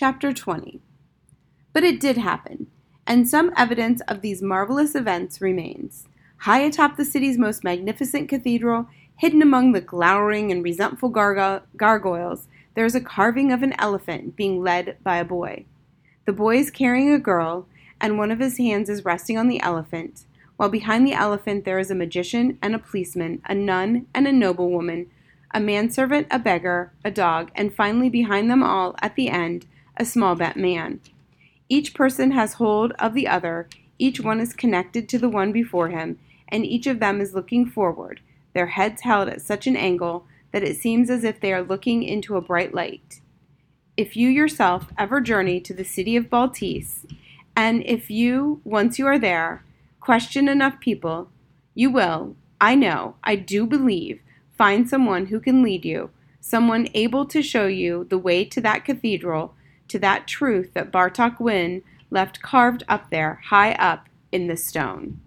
Chapter 20 But it did happen, and some evidence of these marvelous events remains. High atop the city's most magnificent cathedral, hidden among the glowering and resentful gargo- gargoyles, there is a carving of an elephant being led by a boy. The boy is carrying a girl, and one of his hands is resting on the elephant, while behind the elephant there is a magician and a policeman, a nun and a noblewoman, a manservant, a beggar, a dog, and finally behind them all, at the end, a small bent man. Each person has hold of the other, each one is connected to the one before him, and each of them is looking forward, their heads held at such an angle that it seems as if they are looking into a bright light. If you yourself ever journey to the city of Baltese, and if you, once you are there, question enough people, you will, I know, I do believe, find someone who can lead you, someone able to show you the way to that cathedral, to that truth that Bartok Whynn left carved up there, high up in the stone.